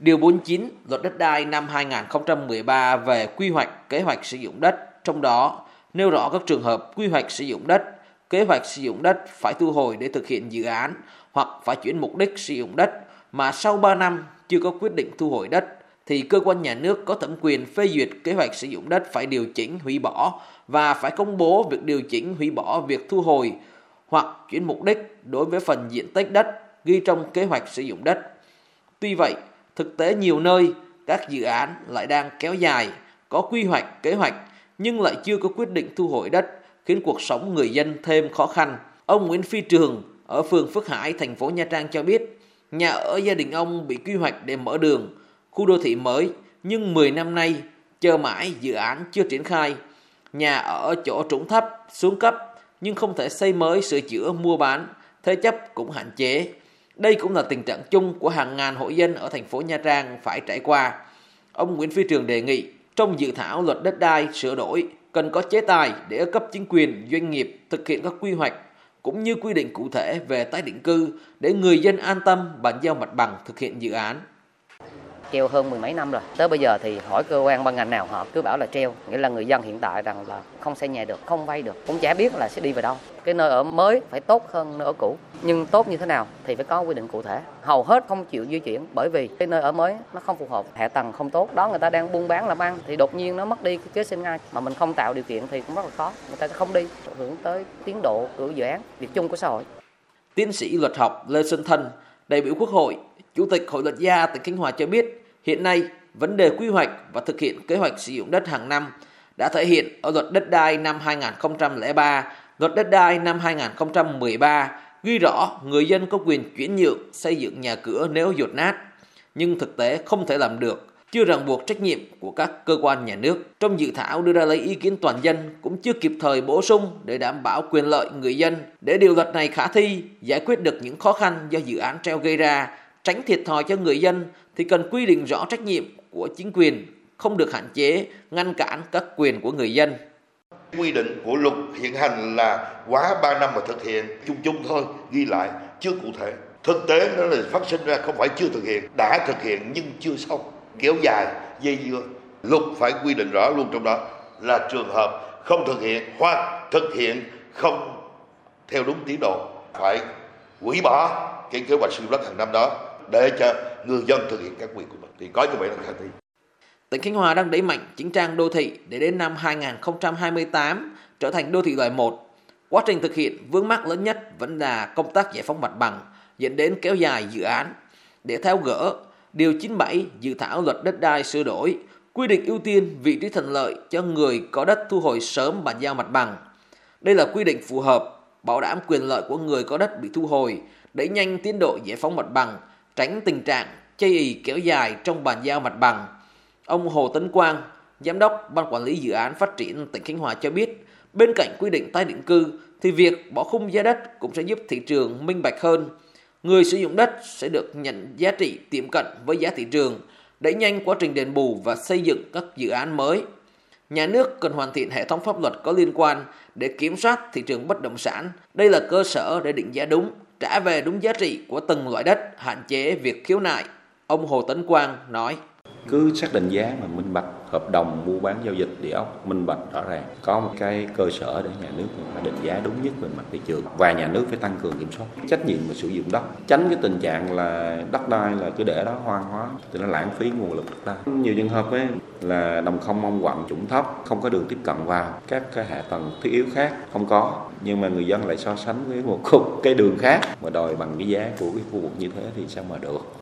Điều 49 Luật đất đai năm 2013 về quy hoạch kế hoạch sử dụng đất, trong đó nêu rõ các trường hợp quy hoạch sử dụng đất, kế hoạch sử dụng đất phải thu hồi để thực hiện dự án hoặc phải chuyển mục đích sử dụng đất mà sau 3 năm chưa có quyết định thu hồi đất thì cơ quan nhà nước có thẩm quyền phê duyệt kế hoạch sử dụng đất phải điều chỉnh hủy bỏ và phải công bố việc điều chỉnh hủy bỏ việc thu hồi hoặc chuyển mục đích đối với phần diện tích đất ghi trong kế hoạch sử dụng đất. Tuy vậy, thực tế nhiều nơi các dự án lại đang kéo dài, có quy hoạch, kế hoạch nhưng lại chưa có quyết định thu hồi đất, khiến cuộc sống người dân thêm khó khăn. Ông Nguyễn Phi Trường ở phường Phước Hải, thành phố Nha Trang cho biết, nhà ở gia đình ông bị quy hoạch để mở đường, khu đô thị mới, nhưng 10 năm nay chờ mãi dự án chưa triển khai. Nhà ở chỗ trũng thấp, xuống cấp, nhưng không thể xây mới, sửa chữa, mua bán, thế chấp cũng hạn chế. Đây cũng là tình trạng chung của hàng ngàn hộ dân ở thành phố Nha Trang phải trải qua. Ông Nguyễn Phi Trường đề nghị trong dự thảo luật đất đai sửa đổi cần có chế tài để cấp chính quyền, doanh nghiệp thực hiện các quy hoạch cũng như quy định cụ thể về tái định cư để người dân an tâm bàn giao mặt bằng thực hiện dự án treo hơn mười mấy năm rồi. Tới bây giờ thì hỏi cơ quan ban ngành nào họ cứ bảo là treo. Nghĩa là người dân hiện tại rằng là không xây nhà được, không vay được. Cũng chả biết là sẽ đi về đâu. Cái nơi ở mới phải tốt hơn nơi ở cũ. Nhưng tốt như thế nào thì phải có quy định cụ thể. Hầu hết không chịu di chuyển bởi vì cái nơi ở mới nó không phù hợp. Hạ tầng không tốt. Đó, người ta đang buôn bán làm ăn thì đột nhiên nó mất đi cái kế sinh ngay mà mình không tạo điều kiện thì cũng rất là khó. Người ta sẽ không đi. Hưởng tới tiến độ của dự án, việc chung của xã hội. Tiến sĩ luật học Lê Xuân Thân, đại biểu Quốc hội, Chủ tịch Hội luật gia tỉnh Khánh Hòa cho biết Hiện nay, vấn đề quy hoạch và thực hiện kế hoạch sử dụng đất hàng năm đã thể hiện ở luật đất đai năm 2003, luật đất đai năm 2013 ghi rõ người dân có quyền chuyển nhượng xây dựng nhà cửa nếu dột nát, nhưng thực tế không thể làm được, chưa ràng buộc trách nhiệm của các cơ quan nhà nước. Trong dự thảo đưa ra lấy ý kiến toàn dân cũng chưa kịp thời bổ sung để đảm bảo quyền lợi người dân. Để điều luật này khả thi, giải quyết được những khó khăn do dự án treo gây ra, tránh thiệt thòi cho người dân thì cần quy định rõ trách nhiệm của chính quyền, không được hạn chế, ngăn cản các quyền của người dân. Quy định của luật hiện hành là quá 3 năm mà thực hiện, chung chung thôi, ghi lại, chưa cụ thể. Thực tế nó là phát sinh ra không phải chưa thực hiện, đã thực hiện nhưng chưa xong, kéo dài, dây dưa. Luật phải quy định rõ luôn trong đó là trường hợp không thực hiện hoặc thực hiện không theo đúng tiến độ phải hủy bỏ cái kế hoạch sử dụng đất hàng năm đó để cho người dân thực hiện các quyền của mình thì có như vậy là khả thi. Tỉnh Khánh Hòa đang đẩy mạnh chỉnh trang đô thị để đến năm 2028 trở thành đô thị loại 1. Quá trình thực hiện vướng mắc lớn nhất vẫn là công tác giải phóng mặt bằng dẫn đến kéo dài dự án. Để tháo gỡ, Điều 97 dự thảo luật đất đai sửa đổi quy định ưu tiên vị trí thuận lợi cho người có đất thu hồi sớm bàn giao mặt bằng. Đây là quy định phù hợp, bảo đảm quyền lợi của người có đất bị thu hồi, đẩy nhanh tiến độ giải phóng mặt bằng tránh tình trạng chây ì kéo dài trong bàn giao mặt bằng. Ông Hồ Tấn Quang, Giám đốc Ban Quản lý Dự án Phát triển tỉnh Khánh Hòa cho biết, bên cạnh quy định tái định cư thì việc bỏ khung giá đất cũng sẽ giúp thị trường minh bạch hơn. Người sử dụng đất sẽ được nhận giá trị tiệm cận với giá thị trường, đẩy nhanh quá trình đền bù và xây dựng các dự án mới. Nhà nước cần hoàn thiện hệ thống pháp luật có liên quan để kiểm soát thị trường bất động sản. Đây là cơ sở để định giá đúng, trả về đúng giá trị của từng loại đất, hạn chế việc khiếu nại. Ông Hồ Tấn Quang nói. Cứ xác định giá mà minh bạch, hợp đồng mua bán giao dịch địa ốc minh bạch rõ ràng. Có một cái cơ sở để nhà nước phải định giá đúng nhất về mặt thị trường và nhà nước phải tăng cường kiểm soát trách nhiệm về sử dụng đất. Tránh cái tình trạng là đất đai là cứ để đó hoang hóa thì nó lãng phí nguồn lực đất đai. Nhiều trường hợp ấy là đồng không mong quặng trũng thấp, không có đường tiếp cận vào, các cái hạ tầng thiết yếu khác không có nhưng mà người dân lại so sánh với một khúc cái đường khác mà đòi bằng cái giá của cái khu vực như thế thì sao mà được